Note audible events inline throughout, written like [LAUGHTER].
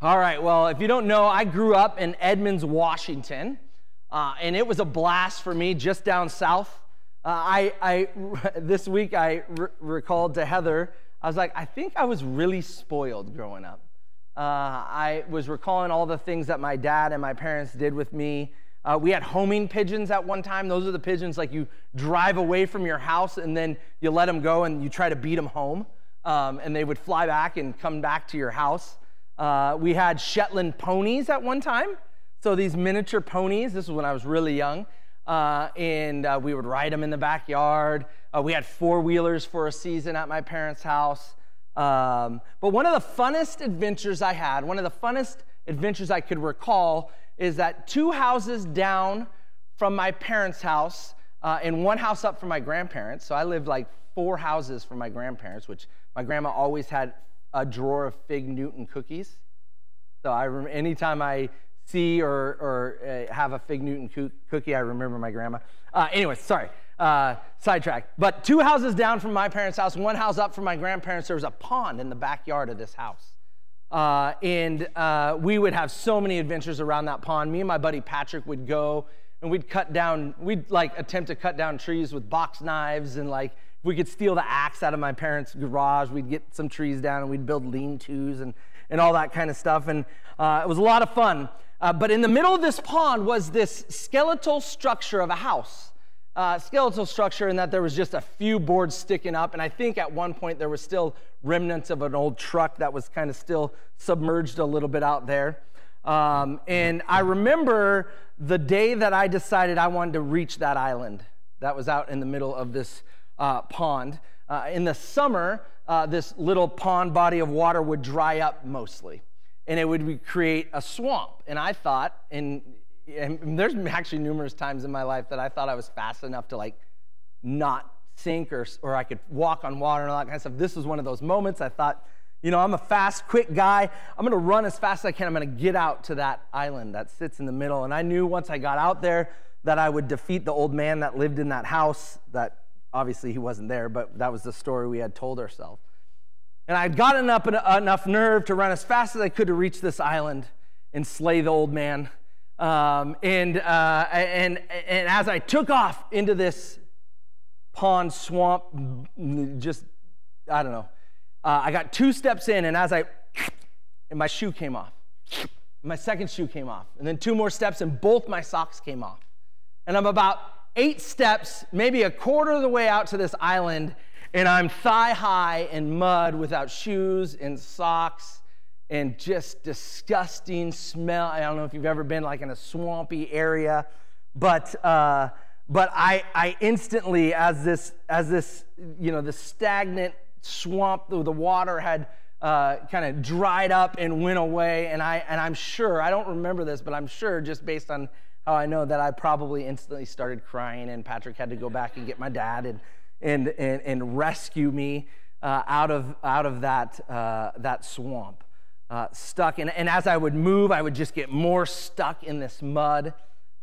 All right, well, if you don't know, I grew up in Edmonds, Washington, uh, and it was a blast for me just down south. Uh, I, I, [LAUGHS] this week I re- recalled to Heather, I was like, I think I was really spoiled growing up. Uh, I was recalling all the things that my dad and my parents did with me. Uh, we had homing pigeons at one time. Those are the pigeons like you drive away from your house and then you let them go and you try to beat them home. Um, and they would fly back and come back to your house. Uh, we had Shetland ponies at one time. So these miniature ponies, this was when I was really young, uh, and uh, we would ride them in the backyard. Uh, we had four wheelers for a season at my parents' house. Um, but one of the funnest adventures I had, one of the funnest adventures I could recall, is that two houses down from my parents' house uh, and one house up from my grandparents. So I lived like four houses from my grandparents, which my grandma always had a drawer of Fig Newton cookies. So I remember anytime I see or, or uh, have a Fig Newton co- cookie, I remember my grandma. Uh, anyway, sorry, uh, sidetrack. But two houses down from my parents' house, one house up from my grandparents, there was a pond in the backyard of this house. Uh, and uh, we would have so many adventures around that pond. Me and my buddy Patrick would go and we'd cut down, we'd like attempt to cut down trees with box knives and like if we could steal the axe out of my parents' garage, we'd get some trees down and we'd build lean-tos and, and all that kind of stuff. And uh, it was a lot of fun. Uh, but in the middle of this pond was this skeletal structure of a house. Uh, skeletal structure in that there was just a few boards sticking up. And I think at one point there was still remnants of an old truck that was kind of still submerged a little bit out there. Um, and I remember the day that I decided I wanted to reach that island that was out in the middle of this uh, pond. Uh, in the summer, uh, this little pond body of water would dry up mostly, and it would create a swamp. And I thought, and, and there's actually numerous times in my life that I thought I was fast enough to like not sink or, or I could walk on water and all that kind of stuff. This was one of those moments I thought, you know, I'm a fast, quick guy. I'm going to run as fast as I can. I'm going to get out to that island that sits in the middle. And I knew once I got out there that I would defeat the old man that lived in that house that Obviously, he wasn't there, but that was the story we had told ourselves. And I'd gotten up enough nerve to run as fast as I could to reach this island and slay the old man. Um, and, uh, and, and as I took off into this pond, swamp, just, I don't know, uh, I got two steps in, and as I, and my shoe came off. My second shoe came off. And then two more steps, and both my socks came off. And I'm about eight steps, maybe a quarter of the way out to this island, and I'm thigh high in mud without shoes and socks and just disgusting smell. I don't know if you've ever been like in a swampy area, but uh, but I I instantly as this as this you know the stagnant swamp the, water had uh, kind of dried up and went away, and I and I'm sure I don't remember this, but I'm sure just based on how I know that I probably instantly started crying, and Patrick had to go back and get my dad and, and, and, and rescue me uh, out, of, out of that, uh, that swamp. Uh, stuck. And, and as I would move, I would just get more stuck in this mud.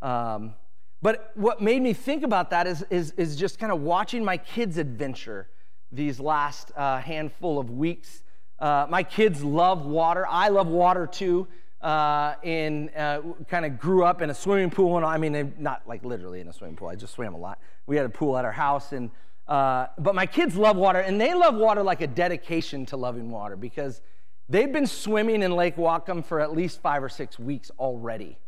Um, but what made me think about that is, is, is just kind of watching my kids' adventure these last uh, handful of weeks. Uh, my kids love water. I love water too uh, in uh, kind of grew up in a swimming pool, and I mean, not like literally in a swimming pool. I just swam a lot. We had a pool at our house, and uh, but my kids love water, and they love water like a dedication to loving water because they've been swimming in Lake Whatcom for at least five or six weeks already.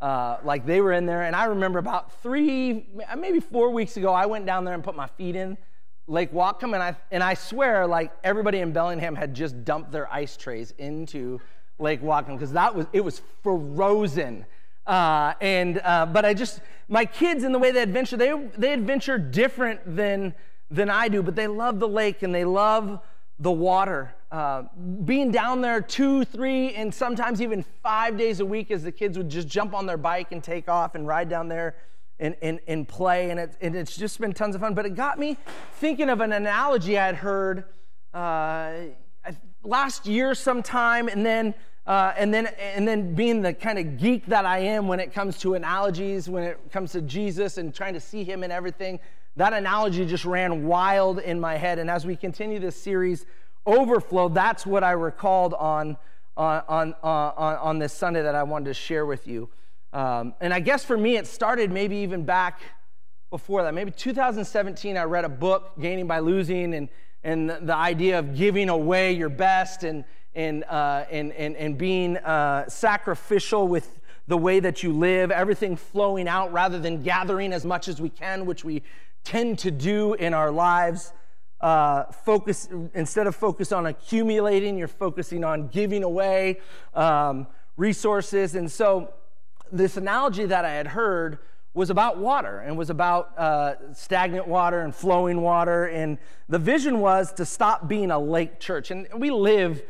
Uh, like they were in there, and I remember about three, maybe four weeks ago, I went down there and put my feet in Lake Whatcom, and I and I swear, like everybody in Bellingham had just dumped their ice trays into Lake Whatcom because that was it was frozen. Uh, and uh, but I just my kids in the way they adventure they they adventure different than than I do, but they love the lake and they love the water. Uh, being down there two, three, and sometimes even five days a week as the kids would just jump on their bike and take off and ride down there and, and, and play. And, it, and it's just been tons of fun. But it got me thinking of an analogy I had heard uh, last year sometime. And then uh, and then and then being the kind of geek that I am when it comes to analogies, when it comes to Jesus and trying to see him in everything, that analogy just ran wild in my head. And as we continue this series, Overflow, that's what I recalled on on, on, on, on this Sunday that I wanted to share with you. Um, and I guess for me, it started maybe even back before that. Maybe 2017, I read a book, Gaining by Losing, and, and the idea of giving away your best and, and, uh, and, and, and being uh, sacrificial with the way that you live, everything flowing out rather than gathering as much as we can, which we tend to do in our lives. Uh, focus instead of focus on accumulating, you're focusing on giving away um, resources. And so, this analogy that I had heard was about water and was about uh, stagnant water and flowing water. And the vision was to stop being a lake church. And we live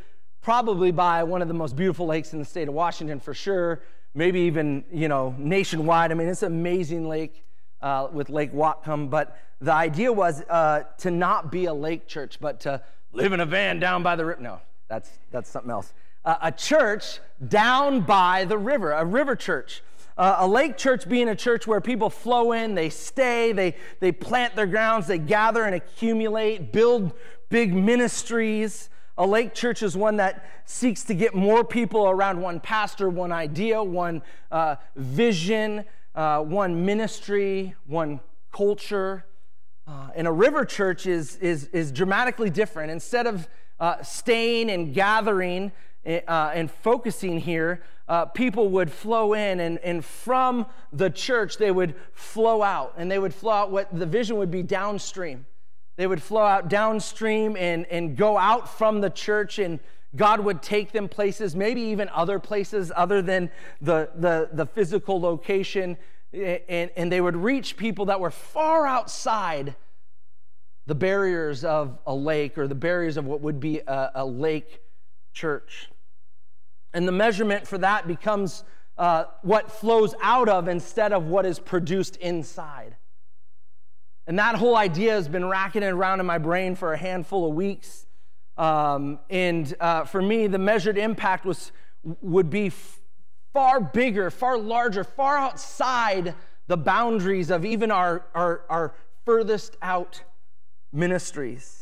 probably by one of the most beautiful lakes in the state of Washington for sure maybe even, you know, nationwide. I mean, it's an amazing lake uh, with Lake Whatcom, but the idea was uh, to not be a lake church, but to live in a van down by the river. No, that's, that's something else. Uh, a church down by the river, a river church. Uh, a lake church being a church where people flow in, they stay, they, they plant their grounds, they gather and accumulate, build big ministries. A lake church is one that seeks to get more people around one pastor, one idea, one uh, vision, uh, one ministry, one culture. Uh, and a river church is, is, is dramatically different. Instead of uh, staying and gathering uh, and focusing here, uh, people would flow in, and, and from the church, they would flow out. And they would flow out what the vision would be downstream. They would flow out downstream and, and go out from the church, and God would take them places, maybe even other places other than the, the, the physical location. And, and they would reach people that were far outside the barriers of a lake or the barriers of what would be a, a lake church. And the measurement for that becomes uh, what flows out of instead of what is produced inside. And that whole idea has been racking around in my brain for a handful of weeks. Um, and uh, for me, the measured impact was, would be f- far bigger, far larger, far outside the boundaries of even our, our, our furthest out ministries.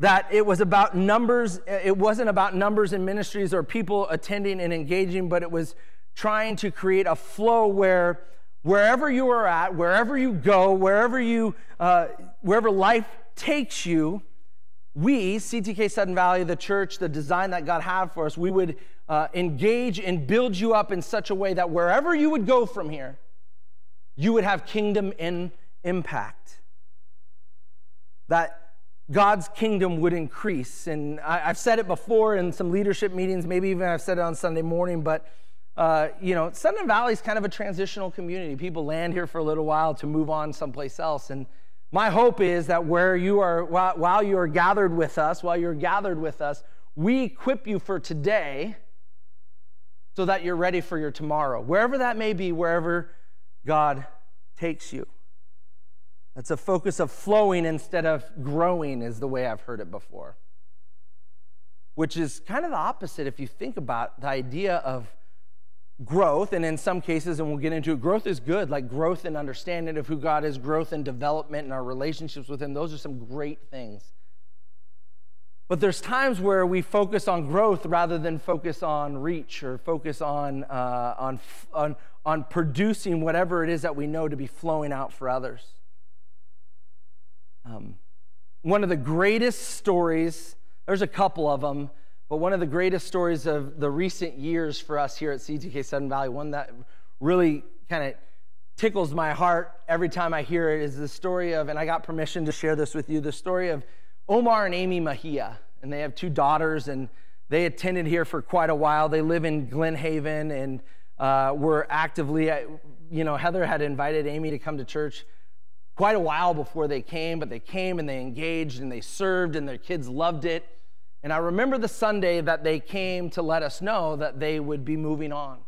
That it was about numbers, it wasn't about numbers in ministries or people attending and engaging, but it was trying to create a flow where wherever you are at, wherever you go, wherever you, uh, wherever life takes you, we, CTK Sudden Valley, the church, the design that God had for us, we would uh, engage and build you up in such a way that wherever you would go from here, you would have kingdom in impact. That God's kingdom would increase. And I, have said it before in some leadership meetings, maybe even I've said it on Sunday morning, but uh, you know, Sudden Valley is kind of a transitional community. People land here for a little while to move on someplace else. And my hope is that where you are, while, while you are gathered with us, while you're gathered with us, we equip you for today so that you're ready for your tomorrow, wherever that may be, wherever God takes you. That's a focus of flowing instead of growing, is the way I've heard it before. Which is kind of the opposite if you think about the idea of growth, and in some cases, and we'll get into it, growth is good, like growth and understanding of who God is, growth and development and our relationships with Him. Those are some great things. But there's times where we focus on growth rather than focus on reach or focus on, uh, on, on, on producing whatever it is that we know to be flowing out for others. Um, one of the greatest stories, there's a couple of them, but one of the greatest stories of the recent years for us here at CTK Sudden Valley, one that really kind of tickles my heart every time I hear it, is the story of, and I got permission to share this with you, the story of Omar and Amy Mahia. And they have two daughters, and they attended here for quite a while. They live in Glen Haven and uh, were actively, you know, Heather had invited Amy to come to church quite a while before they came, but they came and they engaged and they served, and their kids loved it. And I remember the Sunday that they came to let us know that they would be moving on.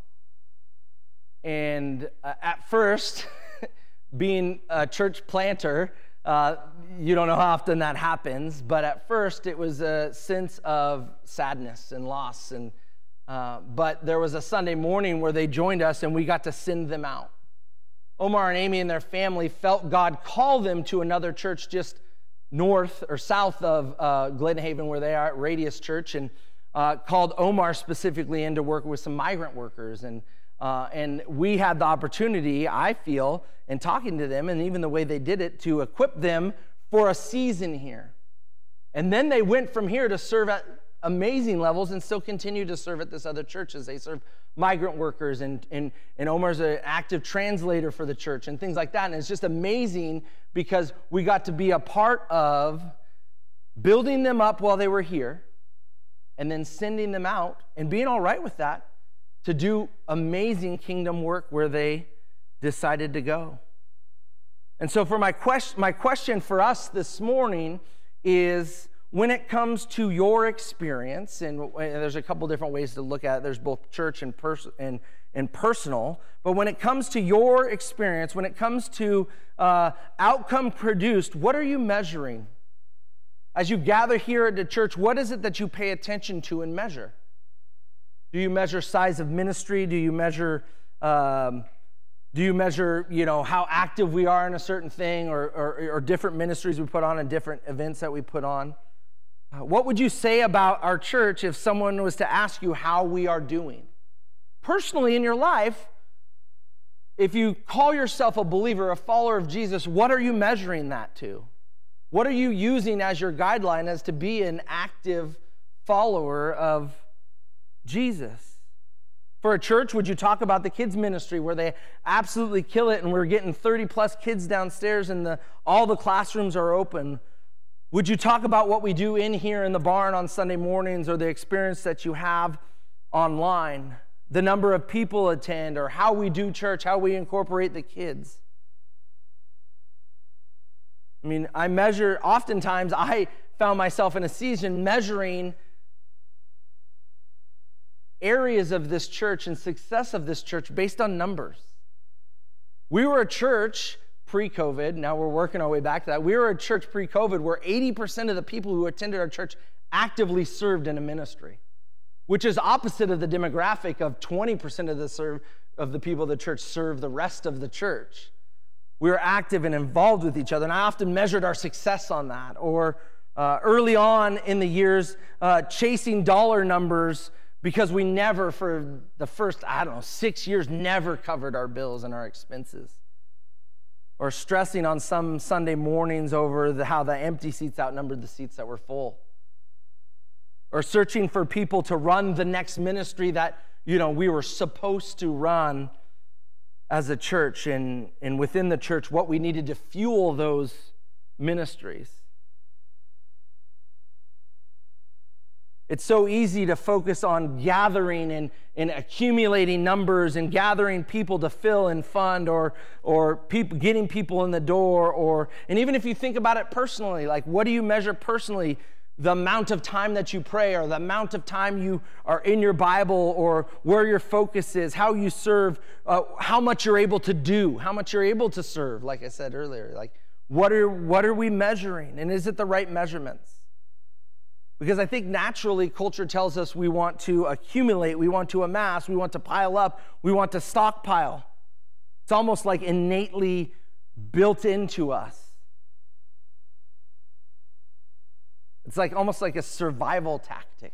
And uh, at first, [LAUGHS] being a church planter, uh, you don't know how often that happens, but at first it was a sense of sadness and loss. And, uh, but there was a Sunday morning where they joined us and we got to send them out. Omar and Amy and their family felt God call them to another church just north or south of uh, Glen Haven, where they are at Radius Church. And uh, called Omar specifically in to work with some migrant workers. And, uh, and we had the opportunity, I feel, in talking to them and even the way they did it, to equip them for a season here. And then they went from here to serve at amazing levels and still continue to serve at this other church as they serve migrant workers and, and, and Omar's an active translator for the church and things like that. And it's just amazing because we got to be a part of building them up while they were here and then sending them out and being all right with that to do amazing kingdom work where they decided to go. And so, for my, question, my question for us this morning is when it comes to your experience, and there's a couple different ways to look at it, there's both church and, pers- and, and personal, but when it comes to your experience, when it comes to uh, outcome produced, what are you measuring? As you gather here at the church, what is it that you pay attention to and measure? Do you measure size of ministry? Do you measure, um, do you measure, you know, how active we are in a certain thing, or, or, or different ministries we put on and different events that we put on? Uh, what would you say about our church if someone was to ask you how we are doing? Personally, in your life, if you call yourself a believer, a follower of Jesus, what are you measuring that to? What are you using as your guideline as to be an active follower of Jesus? For a church, would you talk about the kids' ministry where they absolutely kill it and we're getting 30 plus kids downstairs and the, all the classrooms are open? Would you talk about what we do in here in the barn on Sunday mornings or the experience that you have online? The number of people attend or how we do church, how we incorporate the kids? I mean, I measure, oftentimes I found myself in a season measuring areas of this church and success of this church based on numbers. We were a church pre COVID. Now we're working our way back to that. We were a church pre COVID where 80% of the people who attended our church actively served in a ministry, which is opposite of the demographic of 20% of the, serve, of the people of the church serve the rest of the church. We were active and involved with each other, and I often measured our success on that. Or uh, early on in the years, uh, chasing dollar numbers because we never, for the first, I don't know, six years, never covered our bills and our expenses or stressing on some Sunday mornings over the, how the empty seats outnumbered the seats that were full, or searching for people to run the next ministry that you know we were supposed to run as a church. And, and within the church what we needed to fuel those ministries It's so easy to focus on gathering and, and accumulating numbers and gathering people to fill and fund or, or getting people in the door. Or, and even if you think about it personally, like what do you measure personally? The amount of time that you pray, or the amount of time you are in your Bible, or where your focus is, how you serve, uh, how much you're able to do, how much you're able to serve, like I said earlier. Like, what are, what are we measuring? And is it the right measurements? Because I think naturally culture tells us we want to accumulate, we want to amass, we want to pile up, we want to stockpile. It's almost like innately built into us. It's like almost like a survival tactic,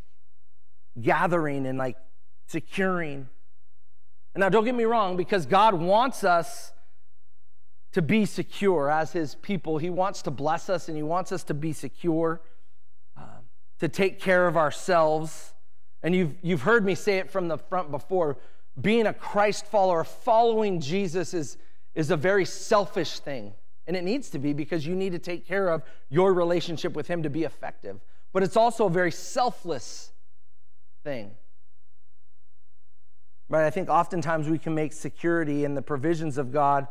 gathering and like securing. And now, don't get me wrong, because God wants us to be secure as His people. He wants to bless us and He wants us to be secure to take care of ourselves. And you've, you've heard me say it from the front before being a Christ follower, following Jesus is, is a very selfish thing. And it needs to be because you need to take care of your relationship with Him to be effective. But it's also a very selfless thing. But I think oftentimes we can make security and the provisions of God,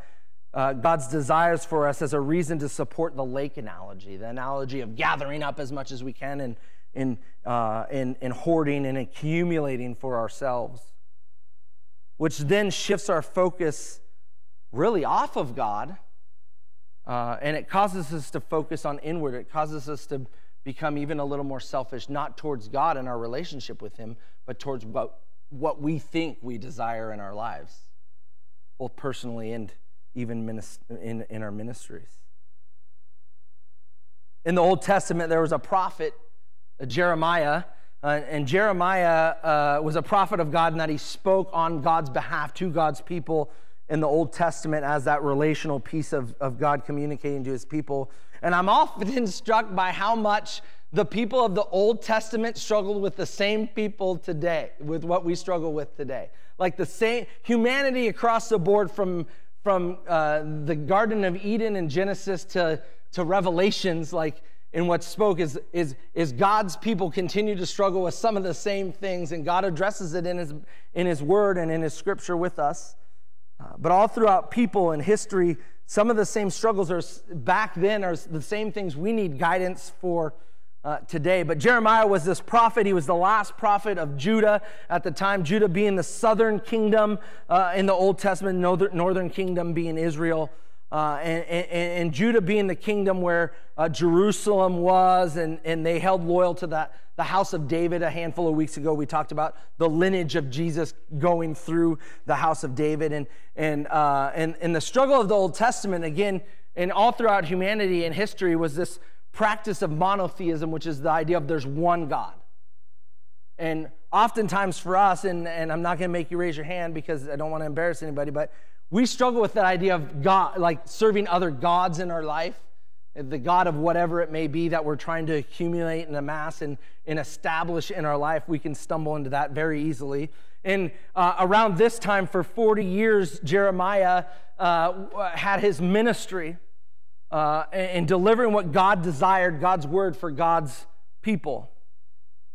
uh, God's desires for us, as a reason to support the lake analogy, the analogy of gathering up as much as we can and in, uh, in, in hoarding and accumulating for ourselves, which then shifts our focus really off of God. Uh, and it causes us to focus on inward. It causes us to become even a little more selfish, not towards God and our relationship with Him, but towards what, what we think we desire in our lives, both personally and even in, in our ministries. In the Old Testament, there was a prophet Jeremiah, uh, Uh, and Jeremiah uh, was a prophet of God in that he spoke on God's behalf to God's people in the Old Testament as that relational piece of, of God communicating to his people. And I'm often [LAUGHS] struck by how much the people of the Old Testament struggled with the same people today, with what we struggle with today. Like the same humanity across the board from, from uh, the Garden of Eden in Genesis to, to Revelations, like in what spoke is, is, is God's people continue to struggle with some of the same things, and God addresses it in his, in his word and in his scripture with us. Uh, but all throughout people and history, some of the same struggles are back then are the same things we need guidance for uh, today. But Jeremiah was this prophet. He was the last prophet of Judah at the time, Judah being the southern kingdom uh, in the Old Testament, northern, northern kingdom being Israel. Uh, and, and, and, Judah being the kingdom where uh, Jerusalem was, and, and they held loyal to that, the house of David. A handful of weeks ago, we talked about the lineage of Jesus going through the house of David. And, and, uh, and, and the struggle of the Old Testament, again, and all throughout humanity and history, was this practice of monotheism, which is the idea of there's one God. And oftentimes for us, and, and I'm not going to make you raise your hand because I don't want to embarrass anybody, but we struggle with that idea of God, like serving other gods in our life, the God of whatever it may be that we're trying to accumulate and amass and, and establish in our life. We can stumble into that very easily. And uh, around this time, for 40 years, Jeremiah uh, had his ministry uh, in delivering what God desired, God's word for God's people.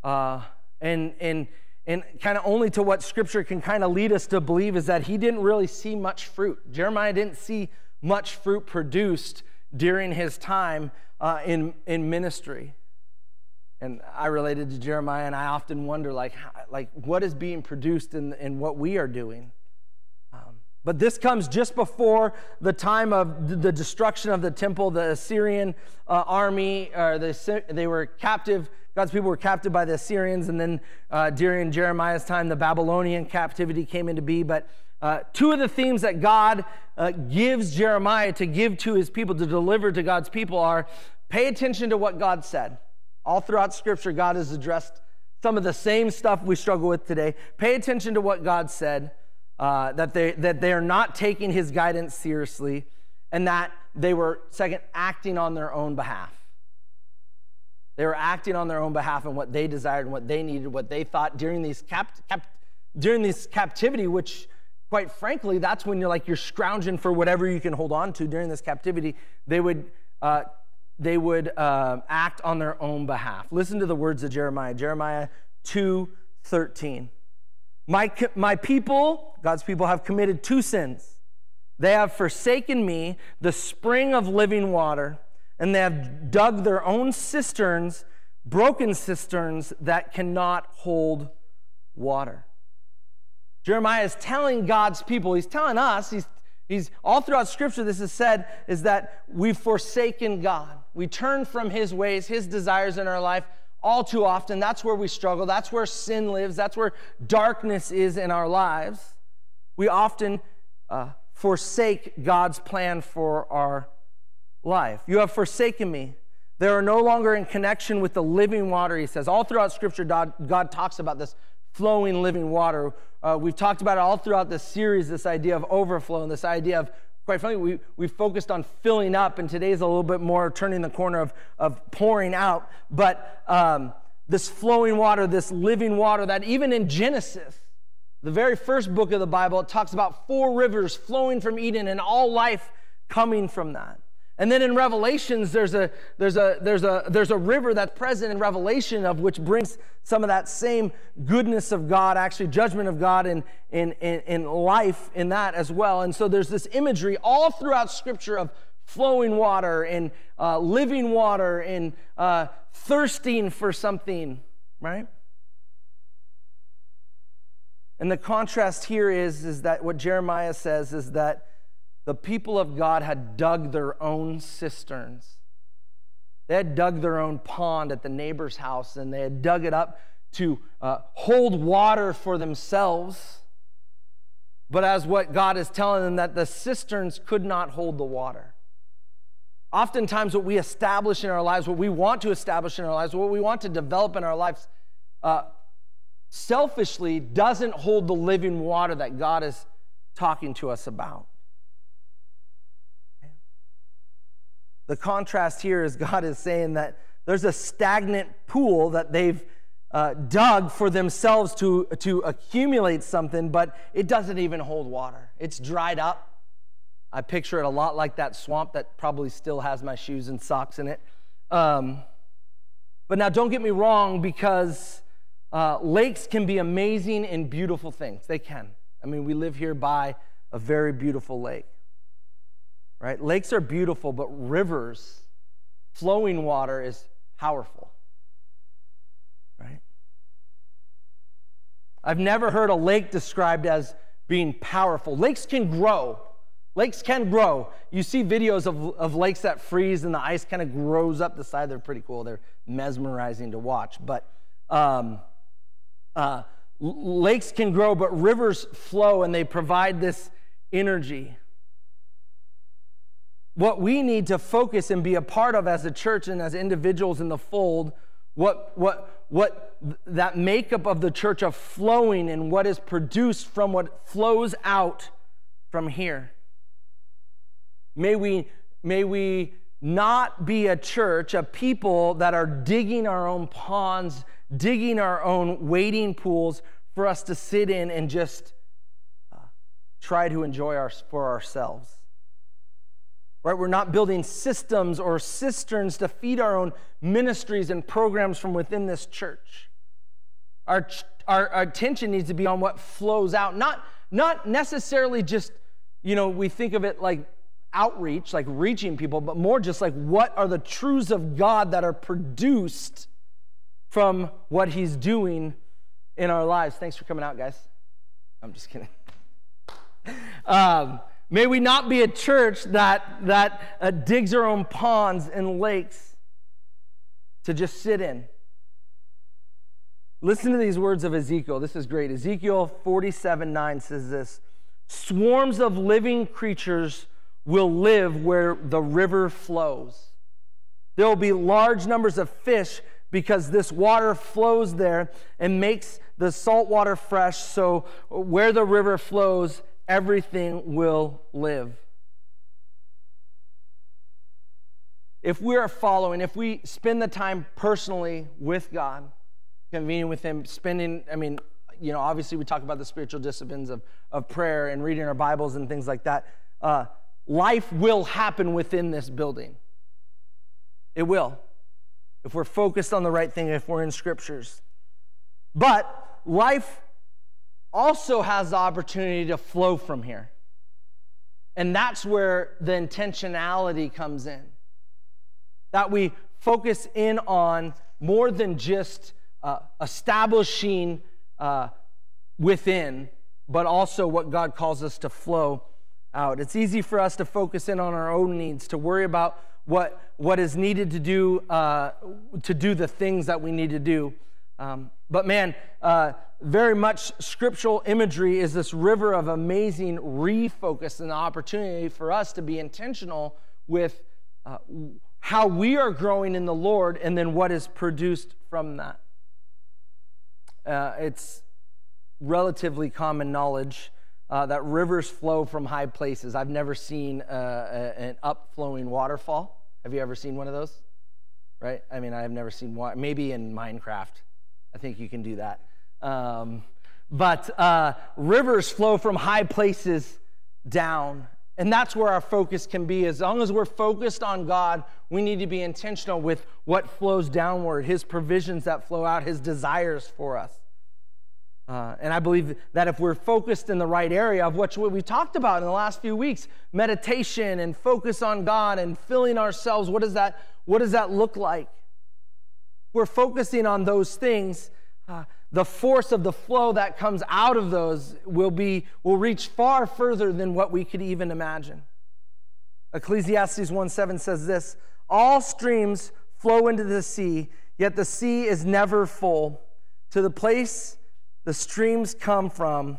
Uh, and, and, and kind of only to what scripture can kind of lead us to believe is that he didn't really see much fruit. Jeremiah didn't see much fruit produced during his time uh, in, in ministry. And I related to Jeremiah, and I often wonder, like, like what is being produced in, in what we are doing? But this comes just before the time of the destruction of the temple. The Assyrian uh, army, or the, they were captive, God's people were captive by the Assyrians, and then uh, during Jeremiah's time, the Babylonian captivity came into being. But uh, two of the themes that God uh, gives Jeremiah to give to his people, to deliver to God's people, are pay attention to what God said. All throughout Scripture, God has addressed some of the same stuff we struggle with today. Pay attention to what God said uh, that, they, that they are not taking his guidance seriously, and that they were, second, acting on their own behalf. They were acting on their own behalf and what they desired and what they needed, what they thought during these cap, cap, during this captivity, which quite frankly, that's when you're like you're scrounging for whatever you can hold on to during this captivity. They would uh, they would uh, act on their own behalf. Listen to the words of Jeremiah, Jeremiah 2 13. My, my people, God's people, have committed two sins. They have forsaken me, the spring of living water, and they have dug their own cisterns, broken cisterns that cannot hold water. Jeremiah is telling God's people, he's telling us, he's, he's all throughout scripture, this is said, is that we've forsaken God. We turn from his ways, his desires in our life all too often, that's where we struggle. That's where sin lives. That's where darkness is in our lives. We often uh, forsake God's plan for our life. You have forsaken me. They are no longer in connection with the living water, he says. All throughout Scripture, God, God talks about this flowing living water. Uh, we've talked about it all throughout this series this idea of overflow and this idea of quite frankly, we, we focused on filling up, and today's a little bit more turning the corner of, of pouring out. But um, this flowing water, this living water, that even in Genesis, the very first book of the Bible, it talks about four rivers flowing from Eden and all life coming from that. And then in Revelations, there's a, there's, a, there's, a, there's a river that's present in Revelation of which brings some of that same goodness of God, actually judgment of God in, in, in, in life in that as well. And so there's this imagery all throughout Scripture of flowing water and uh, living water and uh, thirsting for something, right? And the contrast here is, is that what Jeremiah says is that the people of God had dug their own cisterns. They had dug their own pond at the neighbor's house and they had dug it up to uh, hold water for themselves. But as what God is telling them, that the cisterns could not hold the water. Oftentimes, what we establish in our lives, what we want to establish in our lives, what we want to develop in our lives, uh, selfishly doesn't hold the living water that God is talking to us about. The contrast here is God is saying that there's a stagnant pool that they've uh, dug for themselves to, to accumulate something, but it doesn't even hold water. It's dried up. I picture it a lot like that swamp that probably still has my shoes and socks in it. Um, but now, don't get me wrong, because uh, lakes can be amazing and beautiful things. They can. I mean, we live here by a very beautiful lake, right? Lakes are beautiful, but rivers, flowing water is powerful, right? I've never heard a lake described as being powerful. Lakes can grow. Lakes can grow. You see videos of, of lakes that freeze and the ice kind of grows up the side. They're pretty cool. They're mesmerizing to watch. But um, uh, lakes can grow, but rivers flow and they provide this energy. What we need to focus and be a part of as a church and as individuals in the fold, what, what, what that makeup of the church of flowing and what is produced from what flows out from here. May we, may we not be a church, a people that are digging our own ponds, digging our own wading pools for us to sit in and just uh, try to enjoy our, for ourselves. Right? We're not building systems or cisterns to feed our own ministries and programs from within this church. Our, our, our attention needs to be on what flows out, not, not necessarily just, you know, we think of it like outreach, like reaching people, but more just like what are the truths of God that are produced from what He's doing in our lives. Thanks for coming out, guys. I'm just kidding. [LAUGHS] Um, may we not be a church that, that uh, digs our own ponds and lakes to just sit in. Listen to these words of Ezekiel. This is great. Ezekiel 47 9 says this Swarms of living creatures will live where the river flows. There will be large numbers of fish because this water flows there and makes the salt water fresh. So, where the river flows, everything will live. If we are following, if we spend the time personally with God, convening with Him, spending, I mean, you know, obviously we talk about the spiritual disciplines of, of prayer and reading our Bibles and things like that. Uh, life will happen within this building. It will. If we're focused on the right thing, if we're in scriptures. But life also has the opportunity to flow from here. And that's where the intentionality comes in. That we focus in on more than just uh, establishing uh, within, but also what God calls us to flow out. It's easy for us to focus in on our own needs, to worry about what, what is needed to do uh, to do the things that we need to do. Um, but man, uh, very much scriptural imagery is this river of amazing refocus and the opportunity for us to be intentional with uh, how we are growing in the Lord and then what is produced from that. Uh, it's relatively common knowledge uh, that rivers flow from high places. I've never seen uh, an upflowing waterfall. Have you ever seen one of those? Right? I mean, I've never seen one. Maybe in Minecraft. I think you can do that. Um, but uh, rivers flow from high places down. And that's where our focus can be. As long as we're focused on God, we need to be intentional with what flows downward, His provisions that flow out, His desires for us. Uh, and I believe that if we're focused in the right area of what we talked about in the last few weeks, meditation and focus on God and filling ourselves, what does that, what does that look like? We're focusing on those things. Uh, the force of the flow that comes out of those will be will reach far further than what we could even imagine. Ecclesiastes 1 7 says this all streams flow into the sea, yet the sea is never full. To the place the streams come from,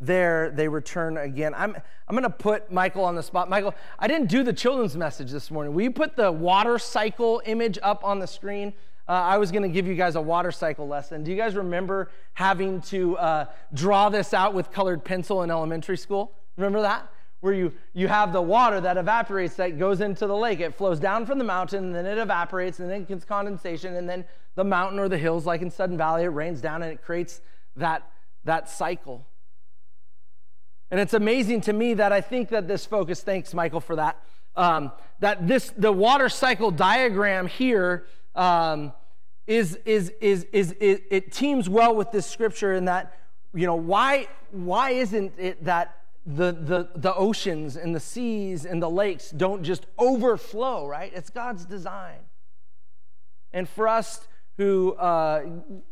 there they return again. I'm, I'm going to put Michael on the spot. Michael, I didn't do the children's message this morning. Will you put the water cycle image up on the screen? Uh, I was going to give you guys a water cycle lesson. Do you guys remember having to uh, draw this out with colored pencil in elementary school? Remember that? Where you, you have the water that evaporates that goes into the lake. It flows down from the mountain, and then it evaporates, and then it gets condensation, and then the mountain or the hills, like in Sudden Valley, it rains down and it creates that, that cycle. And it's amazing to me that I think that this focus, thanks, Michael, for that, um, that this, the water cycle diagram here um, is is, is, is, is, it teams well with this scripture in that, you know, why, why isn't it that the, the, the oceans and the seas and the lakes don't just overflow, right? It's God's design. And for us who, uh,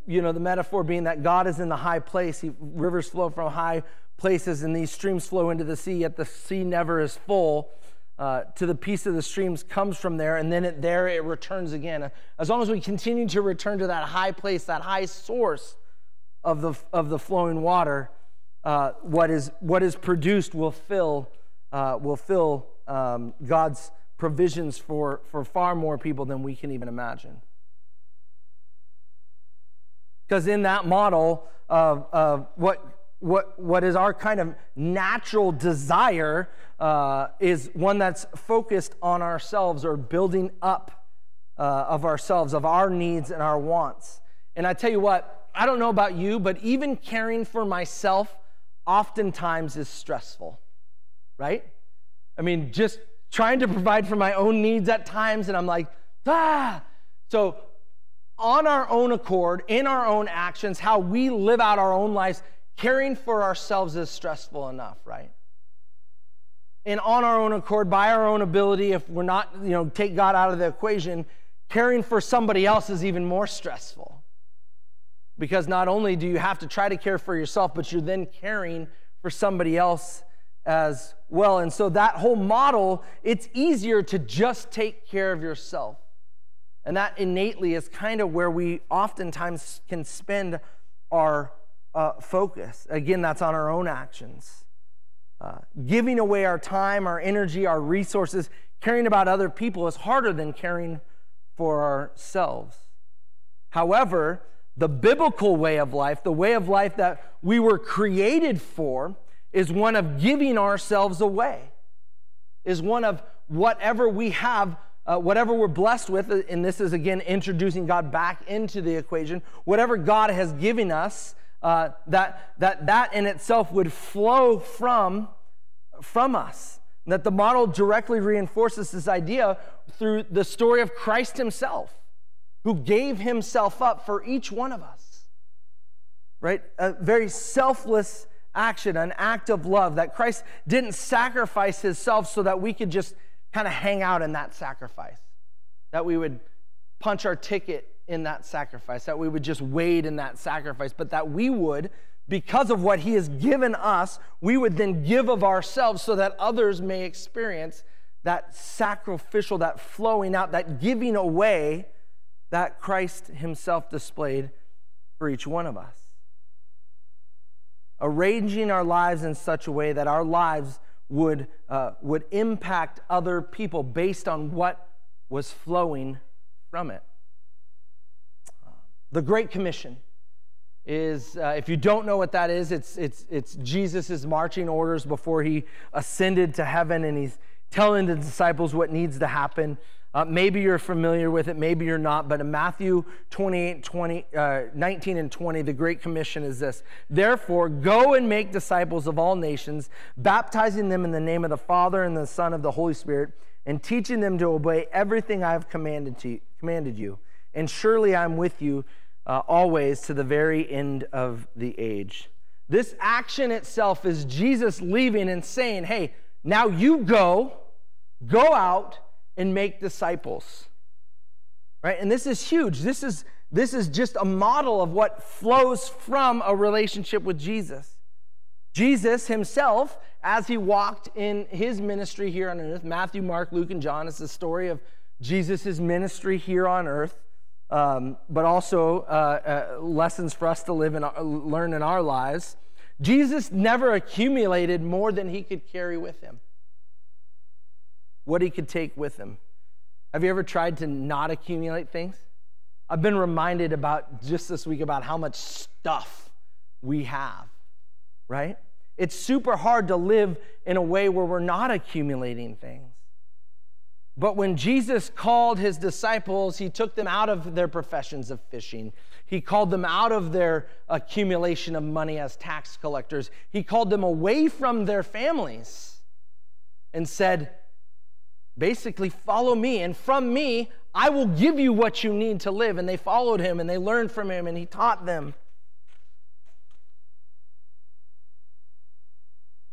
you know, the metaphor being that God is in the high place, he, rivers flow from high places and these streams flow into the sea, yet the sea never is full. Uh, to the peace of the streams comes from there, and then it, there it returns again. As long as we continue to return to that high place, that high source of the, of the flowing water, uh, what, is, what is produced will fill, uh, will fill um, God's provisions for, for far more people than we can even imagine. Because in that model of, of what what, what is our kind of natural desire uh, is one that's focused on ourselves or building up uh, of ourselves, of our needs and our wants. And I tell you what, I don't know about you, but even caring for myself oftentimes is stressful, right? I mean, just trying to provide for my own needs at times, and I'm like, ah. So, on our own accord, in our own actions, how we live out our own lives caring for ourselves is stressful enough, right? And on our own accord, by our own ability, if we're not, you know, take God out of the equation, caring for somebody else is even more stressful. Because not only do you have to try to care for yourself, but you're then caring for somebody else as well. And so that whole model, it's easier to just take care of yourself. And that innately is kind of where we oftentimes can spend our uh, focus. Again, that's on our own actions. Uh, giving away our time, our energy, our resources, caring about other people is harder than caring for ourselves. However, the biblical way of life, the way of life that we were created for, is one of giving ourselves away, is one of whatever we have, uh, whatever we're blessed with, and this is again introducing God back into the equation, whatever God has given us uh, that, that that in itself would flow from, from us. That the model directly reinforces this idea through the story of Christ himself, who gave himself up for each one of us. Right? A very selfless action, an act of love, that Christ didn't sacrifice himself so that we could just kind of hang out in that sacrifice, that we would punch our ticket in that sacrifice, that we would just wade in that sacrifice, but that we would, because of what He has given us, we would then give of ourselves so that others may experience that sacrificial, that flowing out, that giving away that Christ Himself displayed for each one of us. Arranging our lives in such a way that our lives would, uh, would impact other people based on what was flowing from it. The Great Commission is, uh, if you don't know what that is, it's, it's, it's Jesus' marching orders before he ascended to heaven and he's telling the disciples what needs to happen. Uh, maybe you're familiar with it, maybe you're not, but in Matthew 28, 20, uh, 19 and 20, the Great Commission is this Therefore, go and make disciples of all nations, baptizing them in the name of the Father and the Son of the Holy Spirit, and teaching them to obey everything I have commanded, to, commanded you. And surely I'm with you uh, always to the very end of the age. This action itself is Jesus leaving and saying, Hey, now you go, go out and make disciples. Right? And this is huge. This is, this is just a model of what flows from a relationship with Jesus. Jesus himself, as he walked in his ministry here on earth, Matthew, Mark, Luke, and John is the story of Jesus' ministry here on earth um, but also uh, uh, lessons for us to live and learn in our lives. Jesus never accumulated more than he could carry with him, what he could take with him. Have you ever tried to not accumulate things? I've been reminded about just this week about how much stuff we have, right? It's super hard to live in a way where we're not accumulating things. But when Jesus called his disciples, he took them out of their professions of fishing. He called them out of their accumulation of money as tax collectors. He called them away from their families and said, basically, follow me. And from me, I will give you what you need to live. And they followed him and they learned from him and he taught them.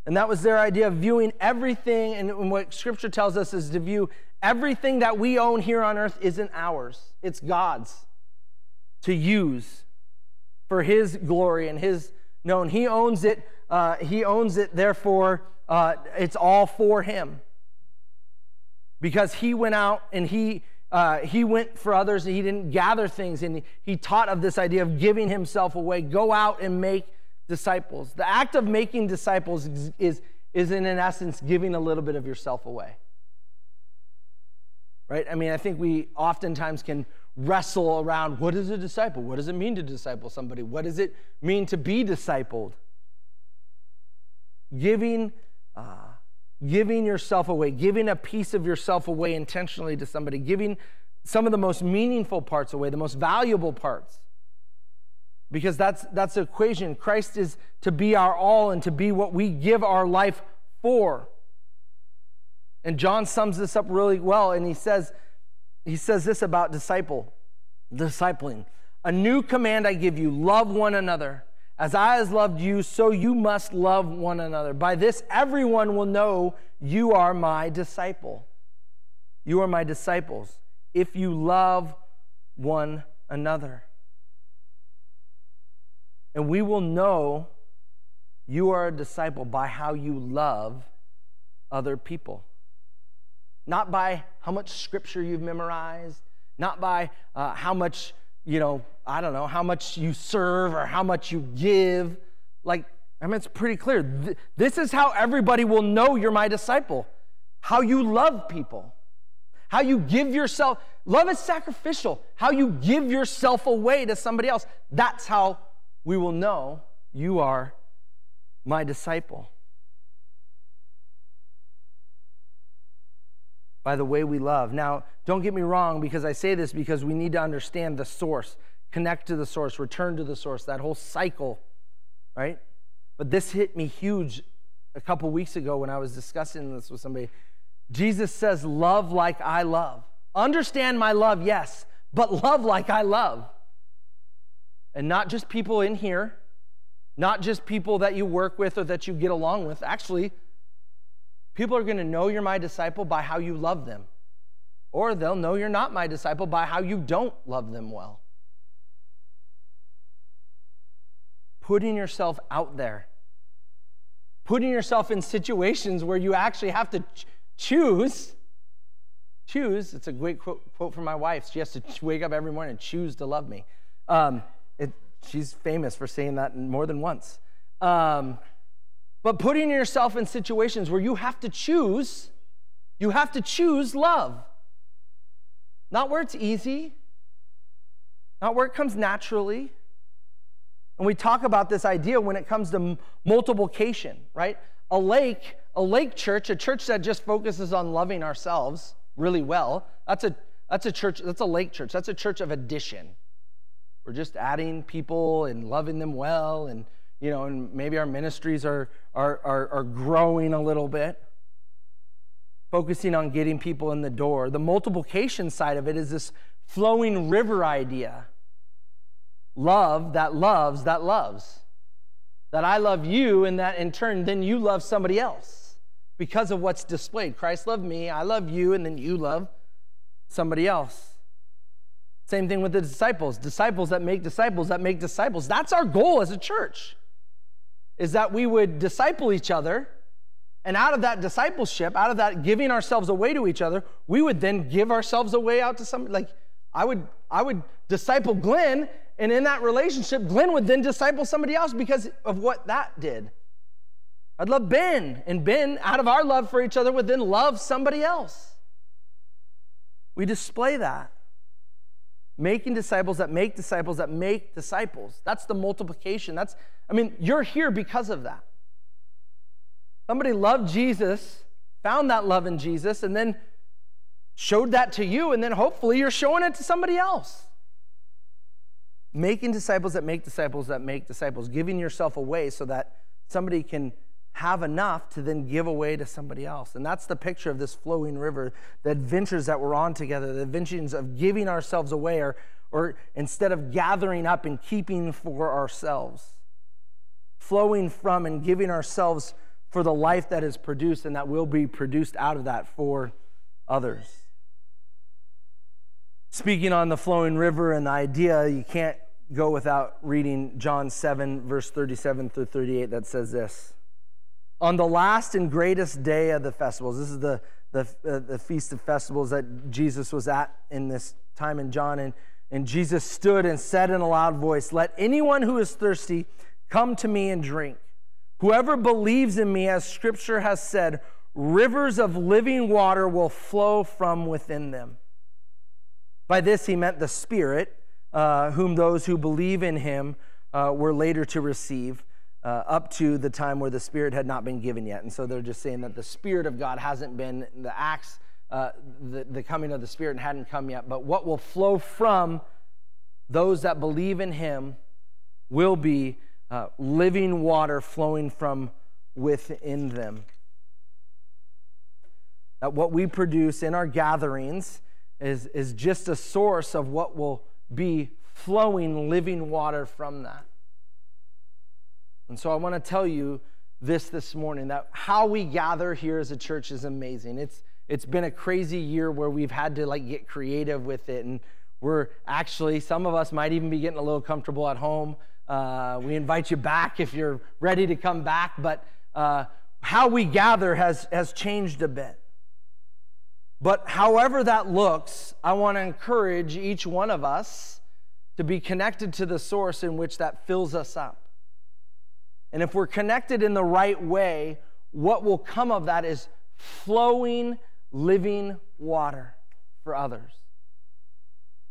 And that was their idea of viewing everything. And what scripture tells us is to view everything that we own here on earth isn't ours, it's God's to use for his glory and his known. He owns it. Uh, he owns it, therefore, uh, it's all for him because he went out and he uh, he went for others he didn't gather things and he taught of this idea of giving himself away go out and make disciples. The act of making disciples is, is, is in, essence giving a little bit of yourself away. Right? I mean i think we oftentimes can wrestle around what is a disciple? What does it mean to disciple somebody? What does it mean to be discipled? Giving uh, giving yourself away, giving a piece of yourself away intentionally to somebody, giving some of the most meaningful parts away, the most valuable parts. Because that's that's the equation. Christ is to be our all and to be what we give our life for. And John sums this up really well and he says he says this about disciple discipling. A new command I give you, love one another. As I has loved you, so you must love one another. By this, everyone will know you are my disciple. You are my disciples if you love one another. And we will know you are a disciple by how you love other people. Not by how much scripture you've memorized, not by uh, how much you know, I don't know, how much you serve or how much you give. Like, I mean, it's pretty clear. This is how everybody will know you're my disciple how you love people, how you give yourself. Love is sacrificial. How you give yourself away to somebody else. That's how we will know you are my disciple. by the way we love. Now, don't get me wrong because I say this because we need to understand the source, connect to the source, return to the source, that whole cycle, right? But this hit me huge a couple weeks ago when I was discussing this with somebody. Jesus says, Love like I love. Understand my love, yes, but love like I love. And not just people in here, not just people that you work with or that you get along with. Actually, People are going to know you're my disciple by how you love them, or they'll know you're not my disciple by how you don't love them well. Putting yourself out there, putting yourself in situations where you actually have to ch- choose. Choose, it's a great quote, quote from my wife. She has to wake up every morning and choose to love me. Um, it, she's famous for saying that more than once. Um, but putting yourself in situations where you have to choose, you have to choose love. Not where it's easy, not where it comes naturally. And we talk about this idea when it comes to multiplication, right? A lake, a lake church, a church that just focuses on loving ourselves really well, that's a that's a church, that's a lake church. That's a church of addition. We're just adding people and loving them well and you know, and maybe our ministries are, are, are, are growing a little bit, focusing on getting people in the door. The multiplication side of it is this flowing river idea love that loves that loves. That I love you, and that in turn, then you love somebody else because of what's displayed. Christ loved me, I love you, and then you love somebody else. Same thing with the disciples disciples that make disciples that make disciples. That's our goal as a church is that we would disciple each other. And out of that discipleship, out of that giving ourselves away to each other, we would then give ourselves away out to somebody. Like I would, I would disciple Glenn, and in that relationship, Glenn would then disciple somebody else because of what that did. I'd love Ben, and Ben, out of our love for each other, would then love somebody else. We display that. Making disciples that make disciples that make disciples. That's the multiplication. That's, I mean, you're here because of that. Somebody loved Jesus, found that love in Jesus, and then showed that to you, and then hopefully you're showing it to somebody else. Making disciples that make disciples that make disciples, giving yourself away so that somebody can have enough to then give away to somebody else. And that's the picture of this flowing river, the adventures that we're on together, the adventures of giving ourselves away, or, or instead of gathering up and keeping for ourselves, flowing from and giving ourselves for the life that is produced and that will be produced out of that for others. Speaking on the flowing river and the idea, you can't go without reading John 7, verse 37 through 38, that says this. On the last and greatest day of the festivals, this is the, the, uh, the feast of festivals that Jesus was at in this time in John. And, and Jesus stood and said in a loud voice, Let anyone who is thirsty come to me and drink. Whoever believes in me, as scripture has said, rivers of living water will flow from within them. By this he meant the Spirit, uh, whom those who believe in him uh, were later to receive uh, up to the time where the Spirit had not been given yet. And so they're just saying that the Spirit of God hasn't been, the acts, uh, the, the coming of the Spirit hadn't come yet. But what will flow from those that believe in Him will be uh, living water flowing from within them. That what we produce in our gatherings is, is just a source of what will be flowing living water from that. And so I want to tell you this this morning that how we gather here as a church is amazing. It's it's been a crazy year where we've had to like get creative with it and we're actually some of us might even be getting a little comfortable at home. Uh, we invite you back if you're ready to come back, but uh, how we gather has has changed a bit. But however that looks, I want to encourage each one of us to be connected to the source in which that fills us up. And if we're connected in the right way, what will come of that is flowing, living water for others.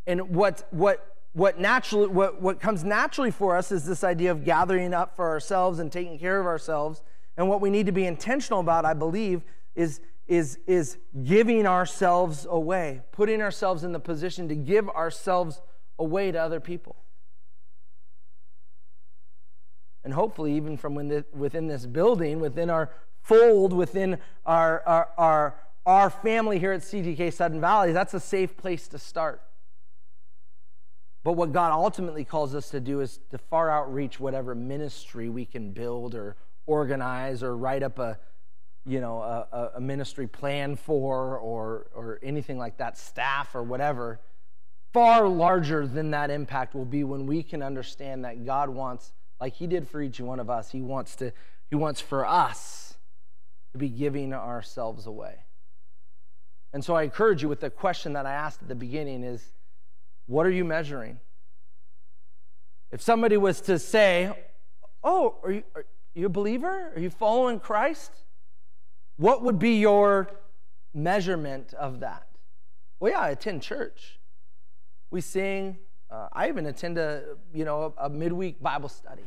And what, what, what, naturally, what, what comes naturally for us is this idea of gathering up for ourselves and taking care of ourselves. And what we need to be intentional about, I believe, is, is, is giving ourselves away, putting ourselves in the position to give ourselves away to other people and hopefully even from within this building, within our fold, within our, our, our, our family here at CTK Sudden Valley, that's a safe place to start. But what God ultimately calls us to do is to far outreach whatever ministry we can build or organize or write up a, you know, a, a ministry plan for or, or anything like that, staff or whatever. Far larger than that impact will be when we can understand that God wants like he did for each one of us. He wants to he wants for us to be giving ourselves away. And so I encourage you with the question that I asked at the beginning is what are you measuring? If somebody was to say, "Oh, are you, are you a believer? Are you following Christ?" What would be your measurement of that? Well, yeah, I attend church. We sing, uh, I even attend a, you know, a, a midweek Bible study.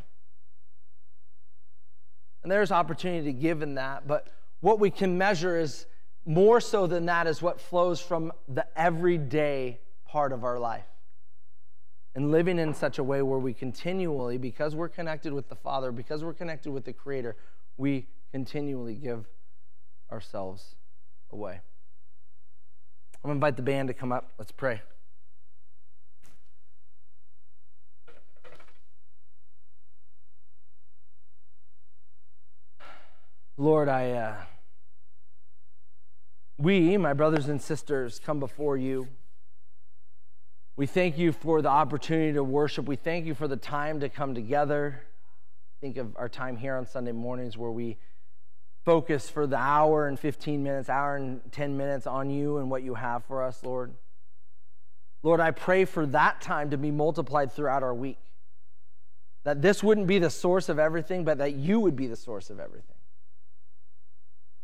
And there's opportunity to give in that, but what we can measure is more so than that is what flows from the everyday part of our life. And living in such a way where we continually, because we're connected with the Father, because we're connected with the Creator, we continually give ourselves away. I'm going to invite the band to come up. Let's pray. Lord, I, uh, we, my brothers and sisters, come before you. We thank you for the opportunity to worship. We thank you for the time to come together. Think of our time here on Sunday mornings where we focus for the hour and 15 minutes, hour and 10 minutes on you and what you have for us, Lord. Lord, I pray for that time to be multiplied throughout our week. That this wouldn't be the source of everything, but that you would be the source of everything.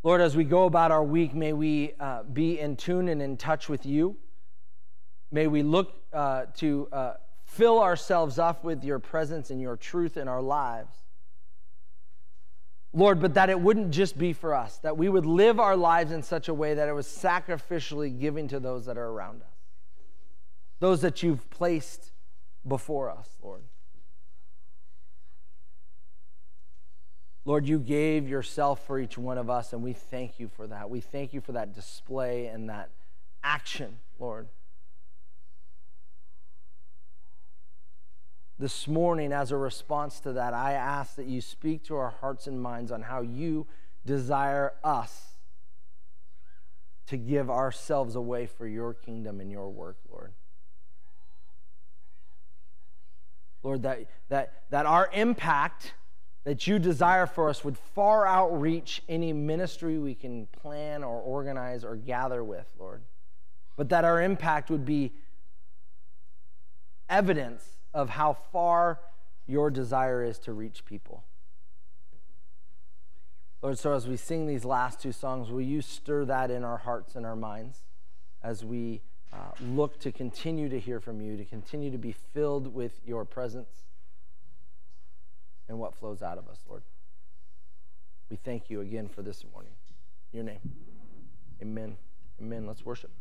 Lord, as we go about our week, may we uh, be in tune and in touch with you. May we look uh, to uh, fill ourselves up with your presence and your truth in our lives. Lord, but that it wouldn't just be for us, that we would live our lives in such a way that it was sacrificially giving to those that are around us, those that you've placed before us, Lord. Lord, you gave yourself for each one of us, and we thank you for that. We thank you for that display and that action, Lord. This morning, as a response to that, I ask that you speak to our hearts and minds on how you desire us to give ourselves away for your kingdom and your work, Lord. Lord, that, that, that our impact that you desire for us would far outreach any ministry we can plan or organize or gather with, Lord. But that our impact would be evidence of how far your desire is to reach people. Lord, so as we sing these last two songs, will you stir that in our hearts and our minds as we uh, look to continue to hear from you, to continue to be filled with your presence and what flows out of us, Lord? We thank you again for this morning. In your name. Amen. Amen. Let's worship.